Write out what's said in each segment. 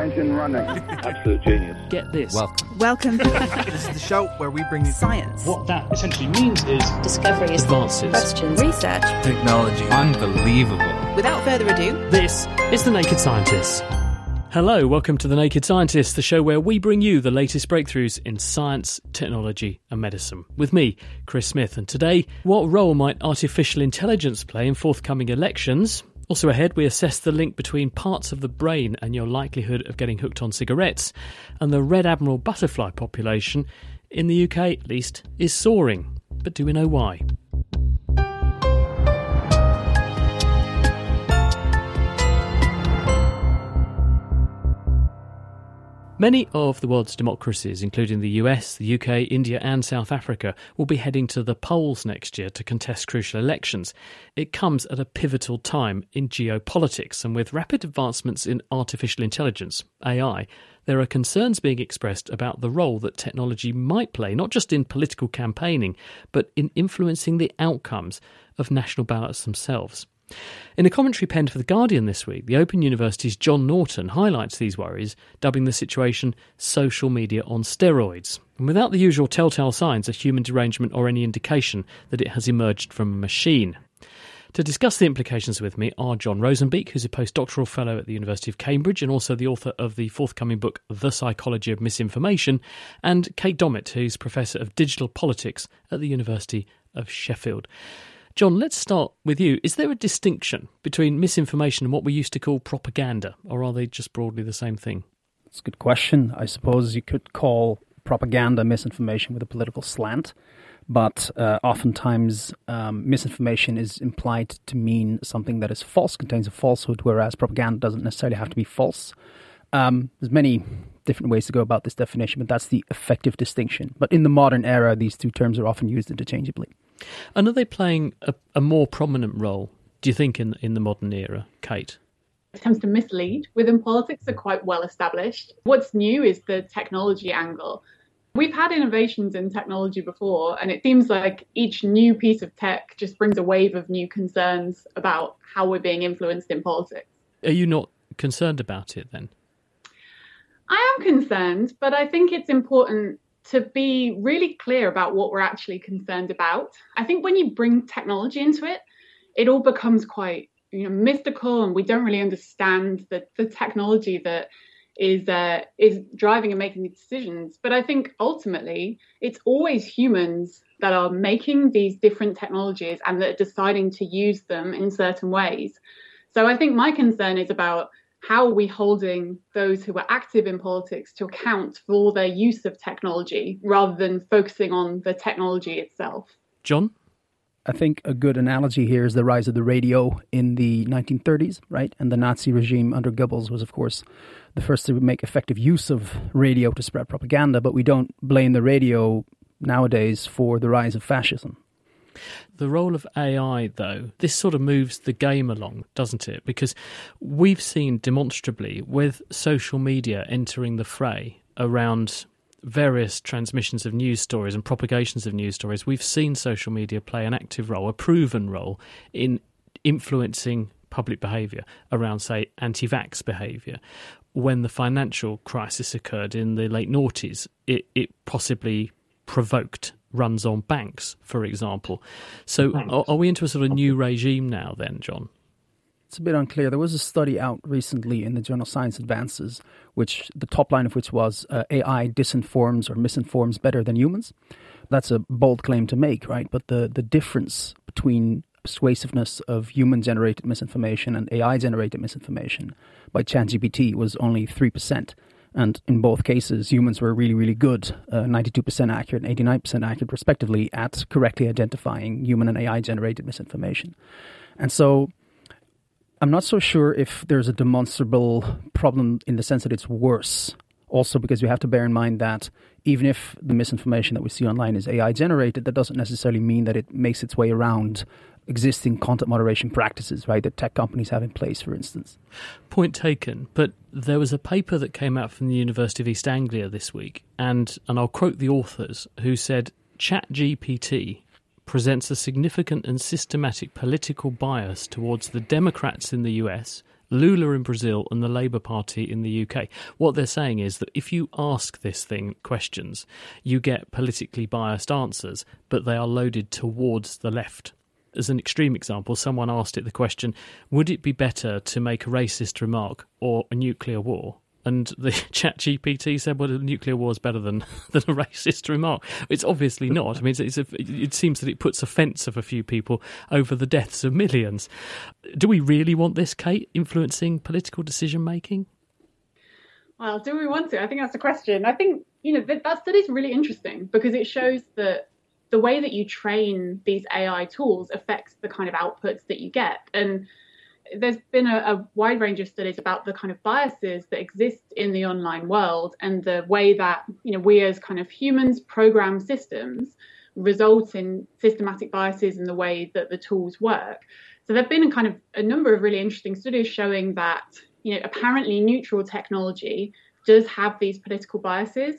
Engine running. Absolute genius. Get this. Welcome. Welcome. this is the show where we bring you Science. What that essentially means is Discoveries. Advances. Questions. Research. technology. Unbelievable. Without further ado, This is The Naked Scientists. Hello, welcome to The Naked Scientists, the show where we bring you the latest breakthroughs in science, technology, and medicine. With me, Chris Smith, and today, what role might artificial intelligence play in forthcoming elections? Also ahead, we assess the link between parts of the brain and your likelihood of getting hooked on cigarettes, and the red admiral butterfly population, in the UK at least, is soaring. But do we know why? Many of the world's democracies, including the US, the UK, India, and South Africa, will be heading to the polls next year to contest crucial elections. It comes at a pivotal time in geopolitics, and with rapid advancements in artificial intelligence, AI, there are concerns being expressed about the role that technology might play, not just in political campaigning, but in influencing the outcomes of national ballots themselves. In a commentary penned for The Guardian this week, the Open University's John Naughton highlights these worries, dubbing the situation social media on steroids, and without the usual telltale signs of human derangement or any indication that it has emerged from a machine. To discuss the implications with me are John Roozenbeek, who's a postdoctoral fellow at the University of Cambridge and also the author of the forthcoming book The Psychology of Misinformation, and Kate Dommett, who's Professor of Digital Politics at the University of Sheffield. John, let's start with you. Is there a distinction between misinformation and what we used to call propaganda, or are they just broadly the same thing? It's a good question. I suppose you could call propaganda misinformation with a political slant, but uh, oftentimes um, misinformation is implied to mean something that is false, contains a falsehood, whereas propaganda doesn't necessarily have to be false. Um, there's many different ways to go about this definition, but that's the effective distinction. But in the modern era, these two terms are often used interchangeably. And are they playing a, a more prominent role, do you think, in, in the modern era, Kate? attempts to mislead within politics are quite well established. What's new is the technology angle. We've had innovations in technology before, and it seems like each new piece of tech just brings a wave of new concerns about how we're being influenced in politics. Are you not concerned about it then? I am concerned, but I think it's important to be really clear about what we're actually concerned about. I think when you bring technology into it, it all becomes quite you know mystical, and we don't really understand the, the technology that is uh, is driving and making these decisions. But I think ultimately, it's always humans that are making these different technologies and that are deciding to use them in certain ways. So I think my concern is about how are we holding those who are active in politics to account for their use of technology rather than focusing on the technology itself. John? I think a good analogy here is the rise of the radio in the 1930s, right? And the Nazi regime under Goebbels was, of course, the first to make effective use of radio to spread propaganda, but we don't blame the radio nowadays for the rise of fascism. The role of AI, though, this sort of moves the game along, doesn't it? Because we've seen demonstrably with social media entering the fray around various transmissions of news stories and propagations of news stories, we've seen social media play an active role, a proven role, in influencing public behaviour around, say, anti vax behaviour. When the financial crisis occurred in the late noughties, it, it possibly provoked runs on banks, for example. So, are, are we into a sort of new regime now, then, John? It's a bit unclear. There was a study out recently in the journal Science Advances, which the top line of which was uh, AI disinforms or misinforms better than humans. That's a bold claim to make, right? But the, the difference between persuasiveness of human generated misinformation and AI generated misinformation by ChatGPT was only 3%. And in both cases, humans were really, really good, uh, 92% accurate and 89% accurate, respectively, at correctly identifying human and AI generated misinformation. And so I'm not so sure if there's a demonstrable problem in the sense that it's worse. Also, because we have to bear in mind that even if the misinformation that we see online is AI generated, that doesn't necessarily mean that it makes its way around existing content moderation practices, right, that tech companies have in place, for instance. Point taken. But there was a paper that came out from the University of East Anglia this week, and, and I'll quote the authors who said ChatGPT presents a significant and systematic political bias towards the Democrats in the US, Lula in Brazil, and the Labour Party in the UK. What they're saying is that if you ask this thing questions, you get politically biased answers, but they are loaded towards the left as an extreme example, someone asked it the question, would it be better to make a racist remark or a nuclear war? And the chat GPT said, well, a nuclear war is better than, than a racist remark. It's obviously not. I mean, it's, it's a, it seems that it puts offence of a few people over the deaths of millions. Do we really want this, Kate, influencing political decision making? Well, do we want to? I think that's the question. I think, you know, that, that study is really interesting because it shows that the way that you train these AI tools affects the kind of outputs that you get. And there's been a, a, wide range of studies about the kind of biases that exist in the online world and the way that you know we as kind of humans program systems result in systematic biases in the way that the tools work. So there've been a kind of a number of really interesting studies showing that you know apparently neutral technology does have these political biases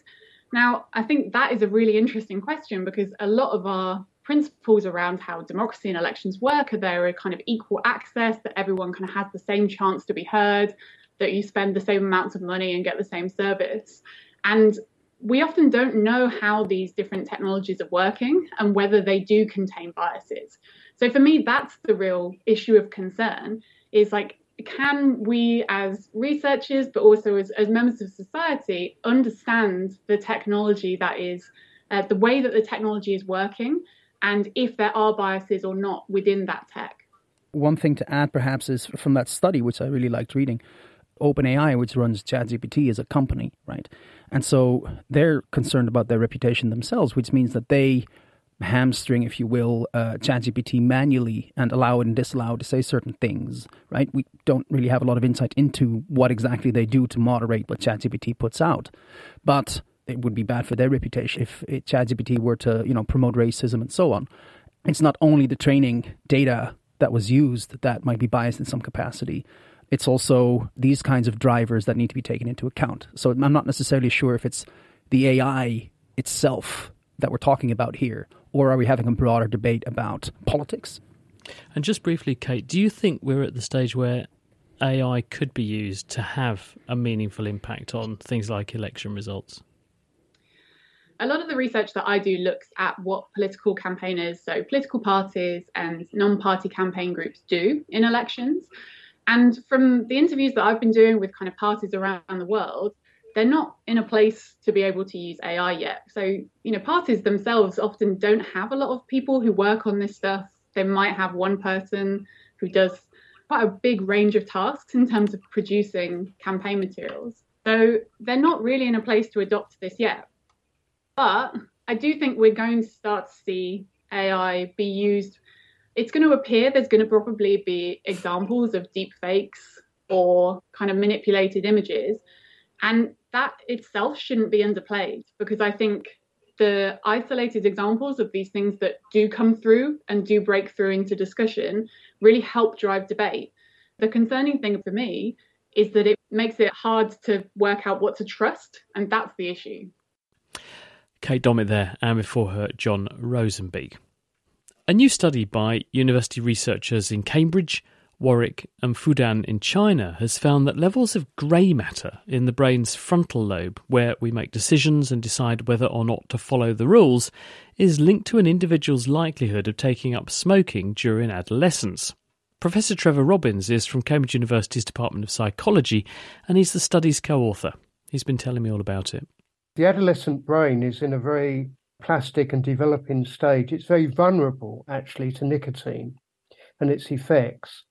now, I think that is a really interesting question because a lot of our principles around how democracy and elections work are there a kind of equal access, that everyone kind of has the same chance to be heard, that you spend the same amounts of money and get the same service. And we often don't know how these different technologies are working and whether they do contain biases. So for me, that's the real issue of concern is like can we as researchers but also as, as members of society understand the technology that is uh, the way that the technology is working and if there are biases or not within that tech? One thing to add perhaps is from that study which i really liked reading openai which runs chatgpt is a company right? And so they're concerned about their reputation themselves which means that they hamstring, if you will, uh, ChatGPT manually and allow it and disallow it to say certain things, right? We don't really have a lot of insight into what exactly they do to moderate what ChatGPT puts out, but it would be bad for their reputation if it, ChatGPT were to, you know, promote racism and so on. It's not only the training data that was used that might be biased in some capacity. It's also these kinds of drivers that need to be taken into account. So I'm not necessarily sure if it's the AI itself that we're talking about here, or are we having a broader debate about politics? And just briefly, Kate, do you think we're at the stage where AI could be used to have a meaningful impact on things like election results? A lot of the research that I do looks at what political campaigners, so political parties and non party campaign groups, do in elections. And from the interviews that I've been doing with kind of parties around the world, they're not in a place to be able to use AI yet. So, you know, parties themselves often don't have a lot of people who work on this stuff. They might have one person who does quite a big range of tasks in terms of producing campaign materials. So they're not really in a place to adopt this yet. But I do think we're going to start to see AI be used. It's going to appear there's going to probably be examples of deep fakes or kind of manipulated images. And that itself shouldn't be underplayed because I think the isolated examples of these things that do come through and do break through into discussion really help drive debate. The concerning thing for me is that it makes it hard to work out what to trust, and that's the issue. Kate Dommett there, and before her, John Roozenbeek. A new study by university researchers in Cambridge Warwick, and Fudan in China has found that levels of grey matter in the brain's frontal lobe, where we make decisions and decide whether or not to follow the rules, is linked to an individual's likelihood of taking up smoking during adolescence. Professor Trevor Robbins is from Cambridge University's Department of Psychology, and he's the study's co author. He's been telling me all about it. The adolescent brain is in a very plastic and developing stage. It's very vulnerable, actually, to nicotine and its effects.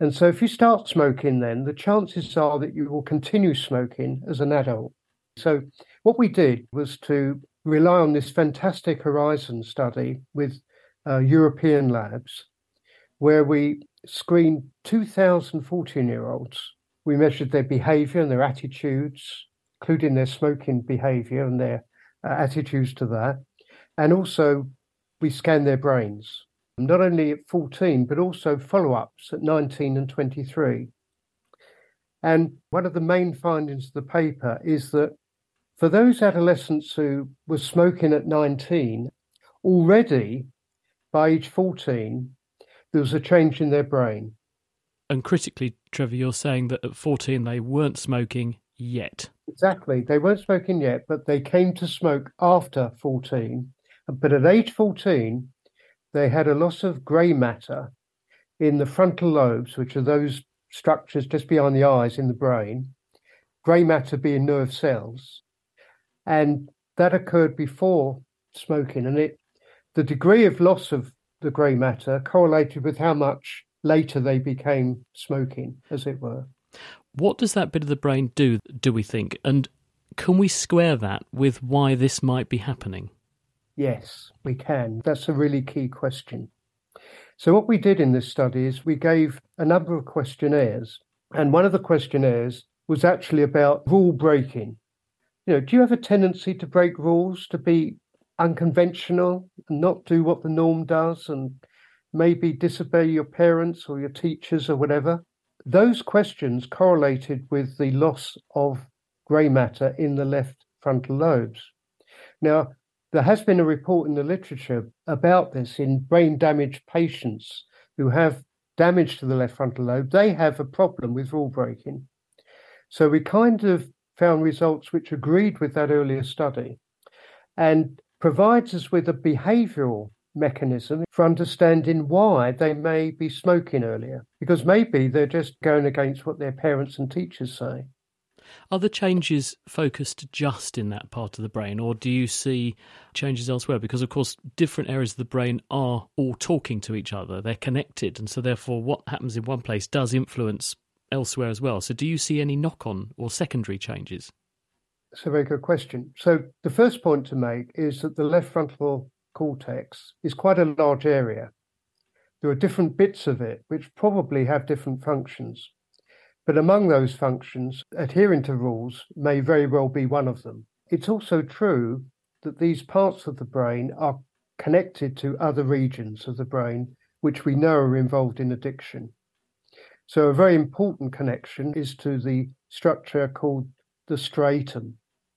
And so if you start smoking, then the chances are that you will continue smoking as an adult. So, what we did was to rely on this fantastic Horizon study with uh, European labs, where we screened 2,014 year olds. We measured their behavior and their attitudes, including their smoking behavior and their uh, attitudes to that. And also, we scanned their brains, not only at 14, but also follow ups at 19 and 23. And one of the main findings of the paper is that for those adolescents who were smoking at 19, already by age 14, there was a change in their brain. And critically, Trevor, you're saying that at 14 they weren't smoking yet. Exactly. They weren't smoking yet, but they came to smoke after 14. But at age 14, they had a loss of grey matter in the frontal lobes, which are those structures just behind the eyes in the brain, grey matter being nerve cells. And that occurred before smoking. And it the degree of loss of the grey matter correlated with how much later they became smoking, as it were. What does that bit of the brain do, do we think? And can we square that with why this might be happening? Yes, we can. That's a really key question. So, what we did in this study is we gave a number of questionnaires, and one of the questionnaires was actually about rule breaking. You know, do you have a tendency to break rules, to be unconventional, and not do what the norm does, and maybe disobey your parents or your teachers or whatever? Those questions correlated with the loss of grey matter in the left frontal lobes. Now, there has been a report in the literature about this in brain damaged patients who have damage to the left frontal lobe. They have a problem with rule breaking. So we kind of found results which agreed with that earlier study and provides us with a behavioral mechanism for understanding why they may be smoking earlier, because maybe they're just going against what their parents and teachers say. Are the changes focused just in that part of the brain, or do you see changes elsewhere? Because, of course, different areas of the brain are all talking to each other, they're connected, and so therefore what happens in one place does influence elsewhere as well. So, do you see any knock on or secondary changes? That's a very good question. So, the first point to make is that the left frontal cortex is quite a large area. There are different bits of it which probably have different functions. But among those functions, adhering to rules may very well be one of them. It's also true that these parts of the brain are connected to other regions of the brain which we know are involved in addiction. So, a very important connection is to the structure called the striatum,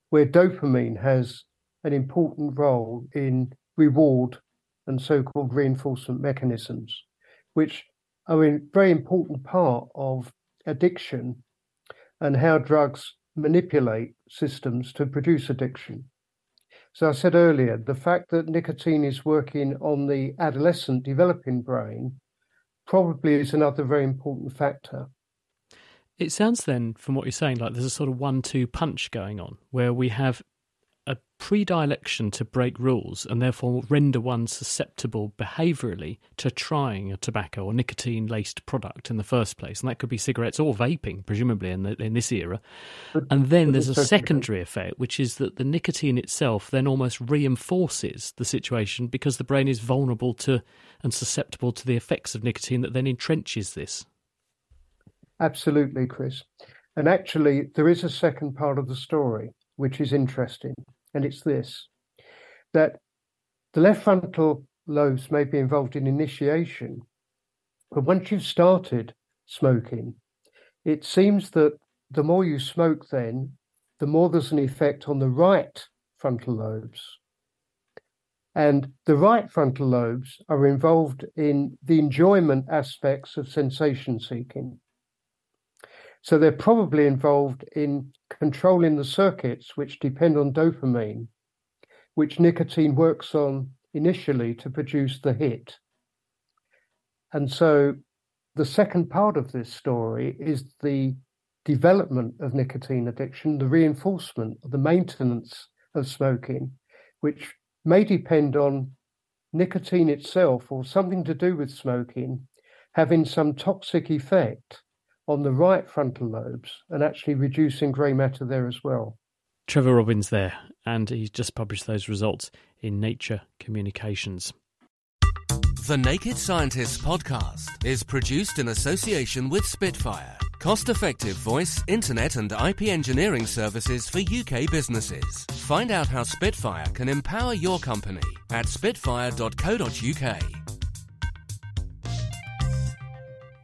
where dopamine has an important role in reward and so called reinforcement mechanisms, which are a very important part of addiction and how drugs manipulate systems to produce addiction. So I said earlier, the fact that nicotine is working on the adolescent developing brain probably is another very important factor. It sounds then, from what you're saying, like there's a sort of one two punch going on where we have a predilection to break rules and therefore render one susceptible behaviourally to trying a tobacco or nicotine laced product in the first place. And that could be cigarettes or vaping, presumably, in, the, in this era. And then there's a secondary effect, which is that the nicotine itself then almost reinforces the situation because the brain is vulnerable to and susceptible to the effects of nicotine that then entrenches this. Absolutely, Chris. And actually, there is a second part of the story, which is interesting and it's this that the left frontal lobes may be involved in initiation, but once you've started smoking, it seems that the more you smoke, then the more there's an effect on the right frontal lobes. And the right frontal lobes are involved in the enjoyment aspects of sensation seeking. So they're probably involved in controlling the circuits which depend on dopamine, which nicotine works on initially to produce the hit. And so the second part of this story is the development of nicotine addiction, the reinforcement, the maintenance of smoking, which may depend on nicotine itself or something to do with smoking having some toxic effect on the right frontal lobes and actually reducing grey matter there as well. Trevor Robbins there, and he's just published those results in Nature Communications. The Naked Scientists podcast is produced in association with Spitfire, cost effective voice, internet, and IP engineering services for UK businesses. Find out how Spitfire can empower your company at spitfire.co.uk.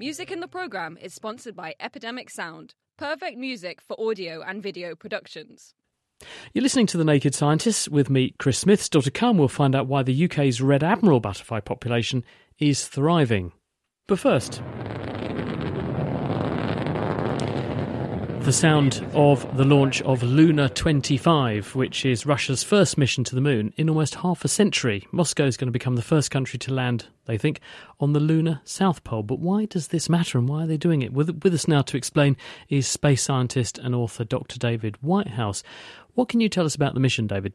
Music in the program is sponsored by Epidemic Sound, perfect music for audio and video productions. You're listening to The Naked Scientists with me, Chris Smith. Still to come, we'll find out why the UK's red admiral butterfly population is thriving. But first, the sound of the launch of Luna 25, which is Russia's first mission to the moon in almost half a century. Moscow is going to become the first country to land, they think, on the lunar south pole. But why does this matter and why are they doing it? With, with us now to explain is space scientist and author Dr. David Whitehouse. What can you tell us about the mission, David?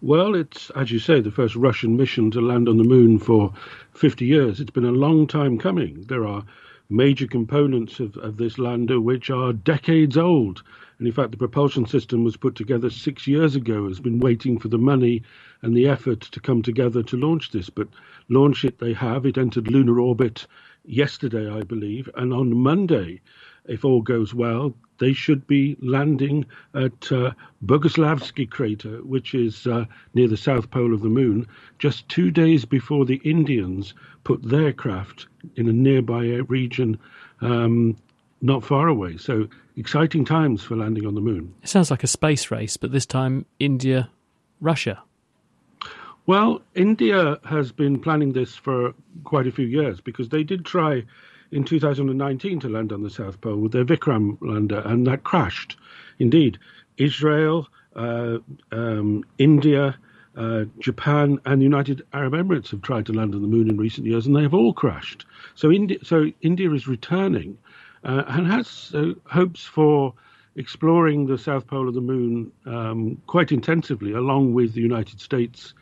Well, it's, as you say, the first Russian mission to land on the moon for 50 years. It's been a long time coming. There are major components of, of this lander which are decades old. And in fact, the propulsion system was put together six years ago, has been waiting for the money and the effort to come together to launch this. But launch it they have. It entered lunar orbit yesterday, I believe. And on Monday, if all goes well, they should be landing at uh, Boguslavsky crater, which is uh, near the south pole of the moon, just two days before the Indians put their craft in a nearby region um, not far away. So exciting times for landing on the moon. It sounds like a space race, but this time India, Russia. Well, India has been planning this for quite a few years because they did try in 2019 to land on the South Pole with their Vikram lander, and that crashed. Indeed, Israel, uh, um, India, uh, Japan, and the United Arab Emirates have tried to land on the moon in recent years, and they have all crashed. So India, so India is returning uh, and has uh, hopes for exploring the south pole of the moon um, quite intensively, along with the United States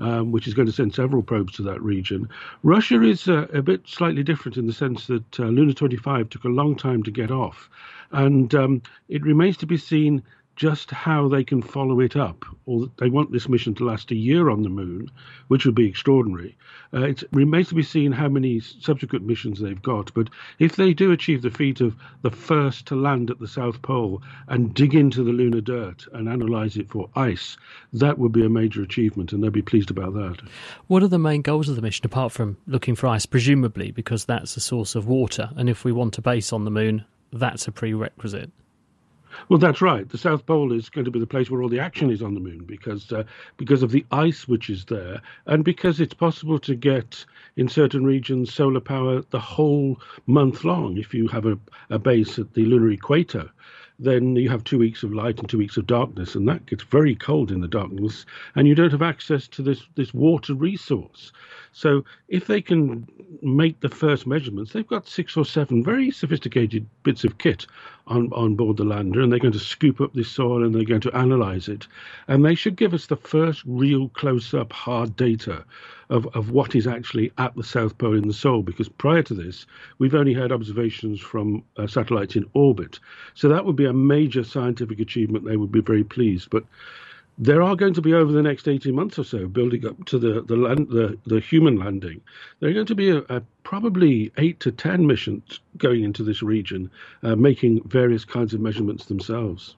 um, which is going to send several probes to that region. Russia is uh, a bit slightly different in the sense that uh, Luna 25 took a long time to get off, and um, it remains to be seen just how they can follow it up. Or they want this mission to last a year on the moon, which would be extraordinary. Uh, it remains to be seen how many subsequent missions they've got. But if they do achieve the feat of the first to land at the South Pole and dig into the lunar dirt and analyze it for ice, that would be a major achievement, and they'll be pleased about that. What are the main goals of the mission, apart from looking for ice, presumably because that's a source of water? And if we want a base on the moon, that's a prerequisite. Well, that's right. The South Pole is going to be the place where all the action is on the moon because uh, because of the ice which is there, and because it's possible to get in certain regions solar power the whole month long if you have a, a base at the lunar equator then you have two weeks of light and two weeks of darkness, and that gets very cold in the darkness, and you don't have access to this this water resource. So if they can make the first measurements, they've got six or seven very sophisticated bits of kit on, on board the lander, and they're going to scoop up this soil and they're going to analyze it. And they should give us the first real close up hard data of, of what is actually at the South Pole in the soil, because prior to this, we've only had observations from uh, satellites in orbit. So that would be a major scientific achievement. They would be very pleased. But there are going to be over the next 18 months or so, building up to the the land, the, the human landing, there are going to be a, a probably eight to 10 missions going into this region, uh, making various kinds of measurements themselves.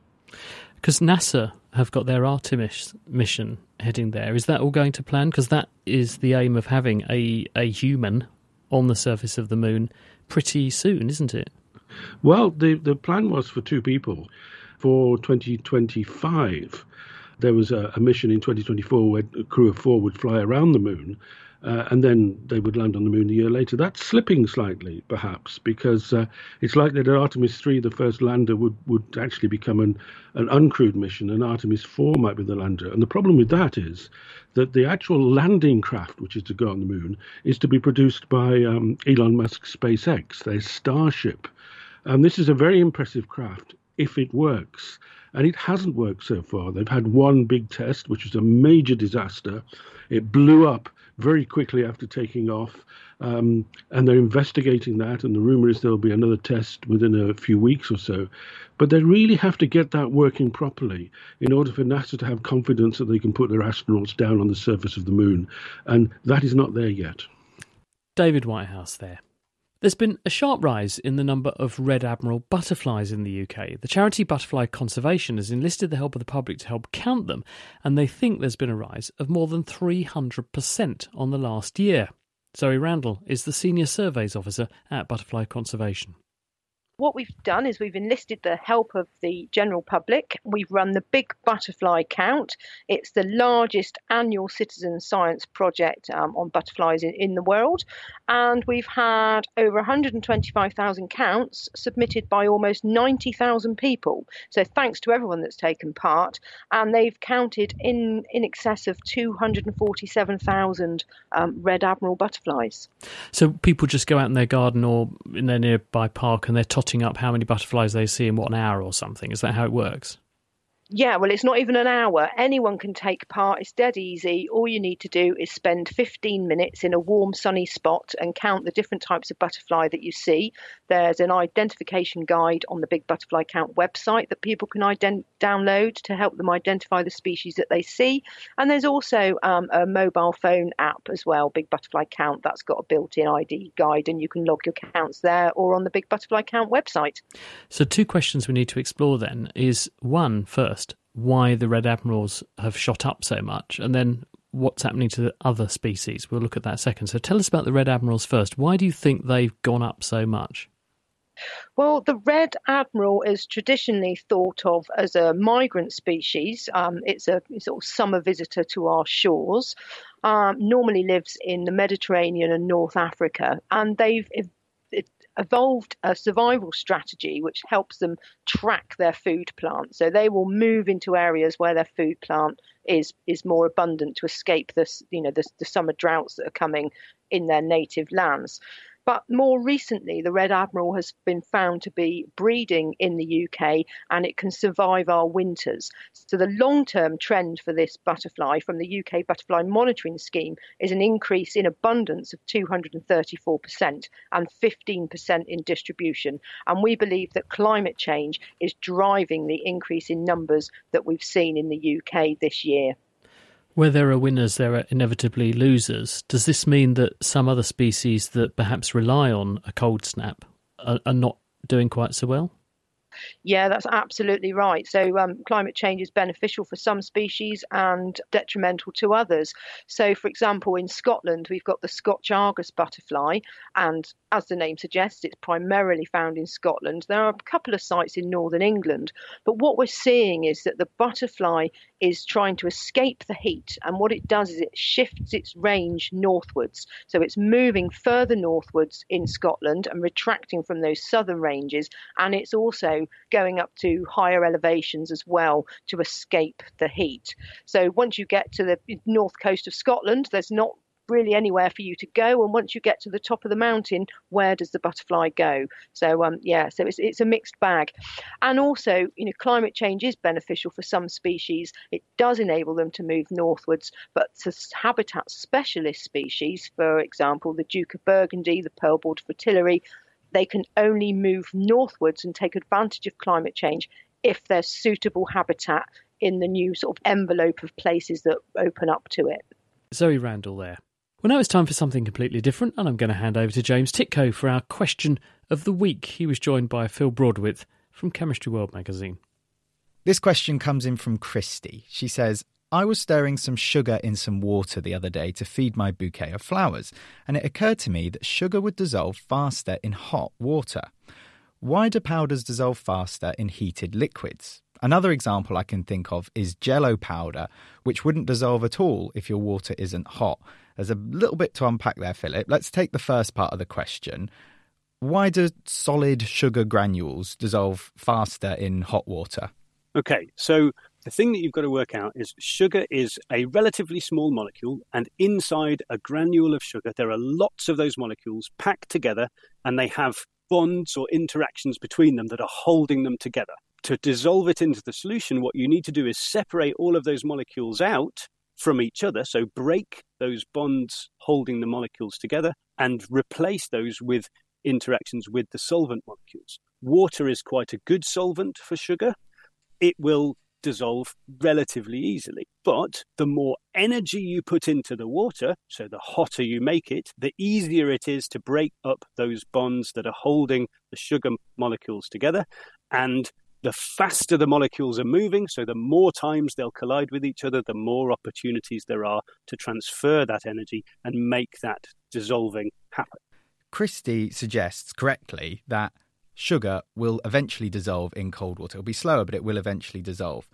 Because NASA have got their Artemis mission heading there. Is that all going to plan? Because that is the aim of having a, a human on the surface of the moon pretty soon, isn't it? Well, the, the plan was for two people for 2025 there was a, a, mission in 2024 where a crew of four would fly around the moon. Uh, and then they would land on the moon a year later. That's slipping slightly, perhaps, because uh, it's likely that Artemis 3, the first lander, would, would actually become an, an uncrewed mission, and Artemis 4 might be the lander. And the problem with that is that the actual landing craft, which is to go on the moon, is to be produced by um, Elon Musk's SpaceX, their Starship. And this is a very impressive craft if it works and it hasn't worked so far. They've had one big test, which was a major disaster. It blew up very quickly after taking off. Um, and they're investigating that. And the rumor is there'll be another test within a few weeks or so. But they really have to get that working properly in order for NASA to have confidence that they can put their astronauts down on the surface of the moon. And that is not there yet. David Whitehouse there. There's been a sharp rise in the number of red admiral butterflies in the UK. The charity Butterfly Conservation has enlisted the help of the public to help count them, and they think there's been a rise of more than 300% on the last year. Zoe Randle is the Senior Surveys Officer at Butterfly Conservation. What we've done is we've enlisted the help of the general public. We've run the Big Butterfly Count. It's the largest annual citizen science project um, on butterflies in, in the world. And we've had over 125,000 counts submitted by almost 90,000 people. So thanks to everyone that's taken part. And they've counted in, in excess of 247,000 um, red admiral butterflies. So people just go out in their garden or in their nearby park and they're up how many butterflies they see in what an hour or something. Is that how it works? Yeah, well, it's not even an hour. Anyone can take part. It's dead easy. All you need to do is spend 15 minutes in a warm, sunny spot and count the different types of butterfly that you see. There's an identification guide on the Big Butterfly Count website that people can ident- download to help them identify the species that they see. And there's also um, a mobile phone app as well, Big Butterfly Count, that's got a built in ID guide, and you can log your counts there or on the Big Butterfly Count website. So, two questions we need to explore then is one, first, why the red admirals have shot up so much, and then what's happening to the other species. We'll look at that second. So tell us about the red admirals first. Why do you think they've gone up so much? Well, the red admiral is traditionally thought of as a migrant species. Um, it's a sort of summer visitor to our shores. Um, normally lives in the Mediterranean and North Africa, and they've evolved a survival strategy which helps them track their food plant. So they will move into areas where their food plant is is more abundant to escape this, you know, the, the summer droughts that are coming in their native lands. But more recently, the red admiral has been found to be breeding in the UK and it can survive our winters. So, the long term trend for this butterfly from the UK Butterfly Monitoring Scheme is an increase in abundance of 234% and 15% in distribution. And we believe that climate change is driving the increase in numbers that we've seen in the UK this year. Where there are winners, there are inevitably losers. Does this mean that some other species that perhaps rely on a cold snap are, are not doing quite so well? Yeah, that's absolutely right. So, um, climate change is beneficial for some species and detrimental to others. So, for example, in Scotland, we've got the Scotch Argus butterfly, and as the name suggests, it's primarily found in Scotland. There are a couple of sites in northern England, but what we're seeing is that the butterfly is trying to escape the heat, and what it does is it shifts its range northwards. So, it's moving further northwards in Scotland and retracting from those southern ranges, and it's also going up to higher elevations as well to escape the heat. So once you get to the north coast of Scotland, there's not really anywhere for you to go. And once you get to the top of the mountain, where does the butterfly go? So um, yeah, so it's it's a mixed bag. And also, you know, climate change is beneficial for some species. It does enable them to move northwards, but to habitat specialist species, for example, the Duke of Burgundy, the pearl-bordered fritillary, they can only move northwards and take advantage of climate change if there's suitable habitat in the new sort of envelope of places that open up to it. Zoe Randle there. Well, now it's time for something completely different, and I'm going to hand over to James Tytko for our question of the week. He was joined by Phil Broadwith from Chemistry World magazine. This question comes in from Christy. She says, I was stirring some sugar in some water the other day to feed my bouquet of flowers, and it occurred to me that sugar would dissolve faster in hot water. Why do powders dissolve faster in heated liquids? Another example I can think of is jello powder, which wouldn't dissolve at all if your water isn't hot. There's a little bit to unpack there, Philip. Let's take the first part of the question. Why do solid sugar granules dissolve faster in hot water? Okay, so the thing that you've got to work out is sugar is a relatively small molecule, and inside a granule of sugar, there are lots of those molecules packed together, and they have bonds or interactions between them that are holding them together. To dissolve it into the solution, what you need to do is separate all of those molecules out from each other. So break those bonds holding the molecules together and replace those with interactions with the solvent molecules. Water is quite a good solvent for sugar. It will dissolve relatively easily. But the more energy you put into the water, so the hotter you make it, the easier it is to break up those bonds that are holding the sugar molecules together. And the faster the molecules are moving, so the more times they'll collide with each other, the more opportunities there are to transfer that energy and make that dissolving happen. Christy suggests correctly that sugar will eventually dissolve in cold water. It'll be slower, but it will eventually dissolve.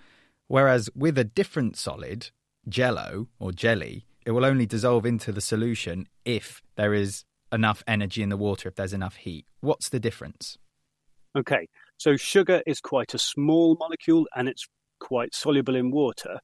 Whereas with a different solid, jello or jelly, it will only dissolve into the solution if there is enough energy in the water, if there's enough heat. What's the difference? Okay, so sugar is quite a small molecule and it's quite soluble in water.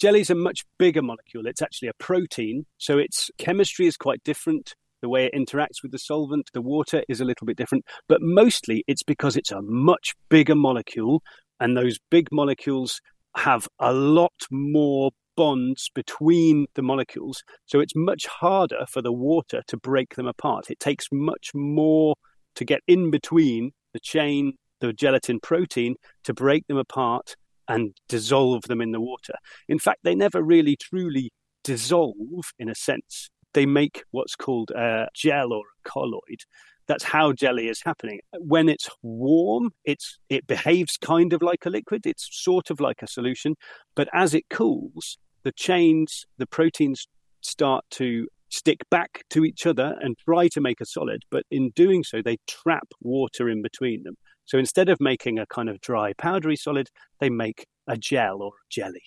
Jelly is a much bigger molecule. It's actually a protein, so its chemistry is quite different the way it interacts with the solvent, the water is a little bit different, but mostly it's because it's a much bigger molecule, and those big molecules have a lot more bonds between the molecules. So it's much harder for the water to break them apart. It takes much more to get in between the chain, the gelatin protein, to break them apart and dissolve them in the water. In fact, they never really truly dissolve in a sense they make what's called a gel or a colloid. That's how jelly is happening. When it's warm, it's it behaves kind of like a liquid. It's sort of like a solution, but as it cools, the chains, the proteins start to stick back to each other and try to make a solid, but in doing so, they trap water in between them. So instead of making a kind of dry, powdery solid, they make a gel or jelly.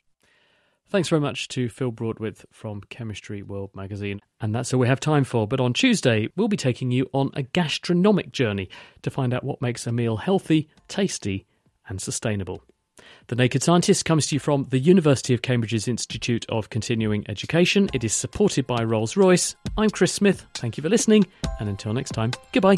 Thanks very much to Phil Broadwith from Chemistry World magazine. And that's all we have time for. But on Tuesday, we'll be taking you on a gastronomic journey to find out what makes a meal healthy, tasty, and sustainable. The Naked Scientist comes to you from the University of Cambridge's Institute of Continuing Education. It is supported by Rolls Royce. I'm Chris Smith. Thank you for listening. And until next time, goodbye.